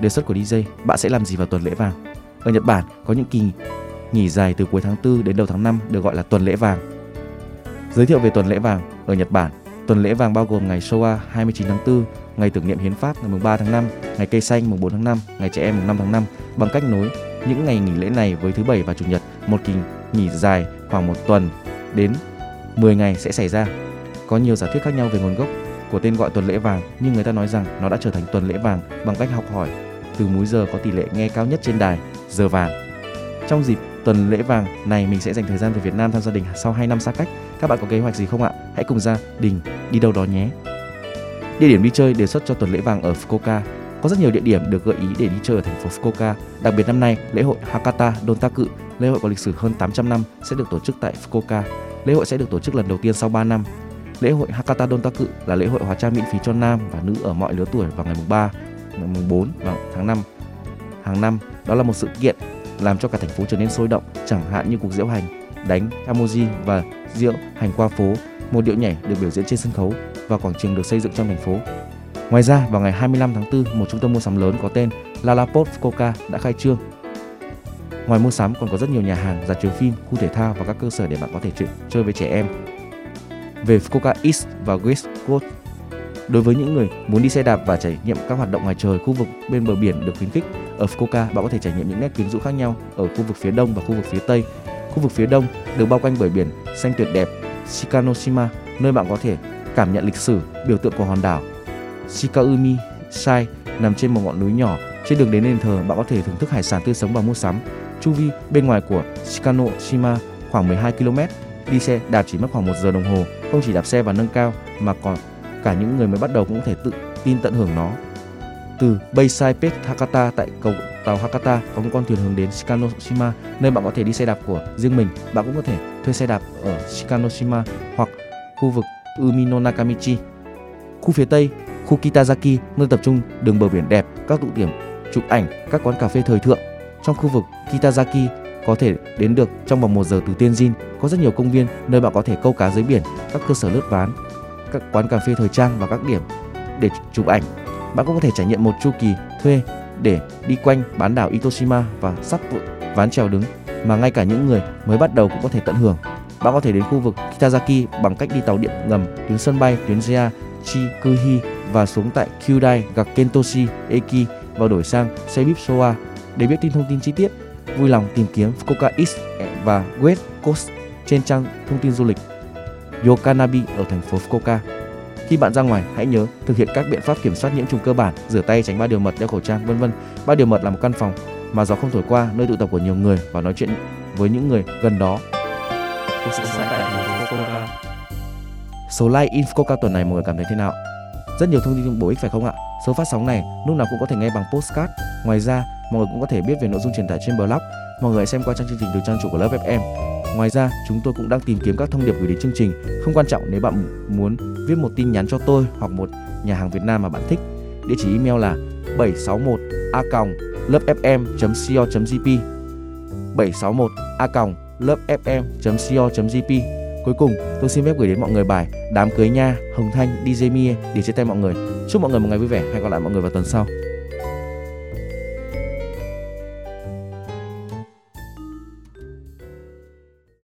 Đề xuất của DJ, bạn sẽ làm gì vào tuần lễ vàng? Ở Nhật Bản có những kỳ nghỉ dài từ cuối tháng 4 đến đầu tháng 5 được gọi là tuần lễ vàng. Giới thiệu về tuần lễ vàng ở Nhật Bản, tuần lễ vàng bao gồm ngày Showa 29 tháng 4, ngày tưởng niệm hiến pháp ngày 3 tháng 5, ngày cây xanh mùng 4 tháng 5, ngày trẻ em mùng 5 tháng 5 bằng cách nối những ngày nghỉ lễ này với thứ bảy và chủ nhật, một kỳ nghỉ dài khoảng một tuần đến 10 ngày sẽ xảy ra. Có nhiều giả thuyết khác nhau về nguồn gốc của tên gọi tuần lễ vàng, nhưng người ta nói rằng nó đã trở thành tuần lễ vàng bằng cách học hỏi từ múi giờ có tỷ lệ nghe cao nhất trên đài, giờ vàng. Trong dịp tuần lễ vàng này mình sẽ dành thời gian về Việt Nam thăm gia đình sau 2 năm xa cách. Các bạn có kế hoạch gì không ạ? Hãy cùng gia đình đi đâu đó nhé. Địa điểm đi chơi đề xuất cho tuần lễ vàng ở Fukuoka. Có rất nhiều địa điểm được gợi ý để đi chơi ở thành phố Fukuoka. Đặc biệt năm nay, lễ hội Hakata Dontaku, lễ hội có lịch sử hơn 800 năm sẽ được tổ chức tại Fukuoka. Lễ hội sẽ được tổ chức lần đầu tiên sau 3 năm. Lễ hội Hakata Dontaku là lễ hội hóa trang miễn phí cho nam và nữ ở mọi lứa tuổi vào ngày mùng 3, ngày mùng 4 và tháng 5 hàng năm. Đó là một sự kiện làm cho cả thành phố trở nên sôi động, chẳng hạn như cuộc diễu hành, đánh emoji và diễu hành qua phố, một điệu nhảy được biểu diễn trên sân khấu và quảng trường được xây dựng trong thành phố. Ngoài ra, vào ngày 25 tháng 4, một trung tâm mua sắm lớn có tên Lalaport Fukuoka đã khai trương. Ngoài mua sắm còn có rất nhiều nhà hàng, rạp chiếu phim, khu thể thao và các cơ sở để bạn có thể chơi, chơi với trẻ em. Về Fukuoka East và West Coast, Đối với những người muốn đi xe đạp và trải nghiệm các hoạt động ngoài trời, khu vực bên bờ biển được khuyến khích. Ở Fukuoka, bạn có thể trải nghiệm những nét quyến rũ khác nhau ở khu vực phía đông và khu vực phía tây. Khu vực phía đông được bao quanh bởi biển xanh tuyệt đẹp Shikanoshima, nơi bạn có thể cảm nhận lịch sử, biểu tượng của hòn đảo. Shikaumi Sai nằm trên một ngọn núi nhỏ. Trên đường đến đền thờ, bạn có thể thưởng thức hải sản tươi sống và mua sắm. Chu vi bên ngoài của Shikanoshima khoảng 12 km. Đi xe đạp chỉ mất khoảng 1 giờ đồng hồ, không chỉ đạp xe và nâng cao mà còn cả những người mới bắt đầu cũng có thể tự tin tận hưởng nó. Từ Bayside Pet Hakata tại cầu tàu Hakata có một con thuyền hướng đến Shikanoshima nơi bạn có thể đi xe đạp của riêng mình. Bạn cũng có thể thuê xe đạp ở Shikanoshima hoặc khu vực Umino Nakamichi. Khu phía tây, khu Kitazaki nơi tập trung đường bờ biển đẹp, các tụ điểm chụp ảnh, các quán cà phê thời thượng. Trong khu vực Kitazaki có thể đến được trong vòng một giờ từ Tianjin, có rất nhiều công viên nơi bạn có thể câu cá dưới biển, các cơ sở lướt ván, các quán cà phê thời trang và các điểm để chụp ảnh. Bạn cũng có thể trải nghiệm một chu kỳ thuê để đi quanh bán đảo Itoshima và sắp ván trèo đứng mà ngay cả những người mới bắt đầu cũng có thể tận hưởng. Bạn có thể đến khu vực Kitazaki bằng cách đi tàu điện ngầm tuyến sân bay tuyến Jia Chikuhi và xuống tại Kyudai gặp Kentoshi Eki và đổi sang xe buýt Showa. Để biết tin thông tin chi tiết, vui lòng tìm kiếm Fukuoka East và West Coast trên trang thông tin du lịch Yokanabi ở thành phố Fukuoka. Khi bạn ra ngoài, hãy nhớ thực hiện các biện pháp kiểm soát nhiễm trùng cơ bản, rửa tay, tránh ba điều mật, đeo khẩu trang, vân vân. Ba điều mật là một căn phòng mà gió không thổi qua, nơi tụ tập của nhiều người và nói chuyện với những người gần đó. Số like in Fukuoka tuần này mọi người cảm thấy thế nào? Rất nhiều thông tin bổ ích phải không ạ? Số phát sóng này lúc nào cũng có thể nghe bằng postcard. Ngoài ra, mọi người cũng có thể biết về nội dung truyền tải trên blog. Mọi người hãy xem qua trang chương trình từ trang chủ của lớp FM Ngoài ra, chúng tôi cũng đang tìm kiếm các thông điệp gửi đến chương trình. Không quan trọng nếu bạn muốn viết một tin nhắn cho tôi hoặc một nhà hàng Việt Nam mà bạn thích. Địa chỉ email là 761 a lovefm.co.jp 761 a lovefm.co.jp Cuối cùng, tôi xin phép gửi đến mọi người bài Đám cưới nha, Hồng Thanh, DJ Mie để chia tay mọi người. Chúc mọi người một ngày vui vẻ. Hẹn gặp lại mọi người vào tuần sau.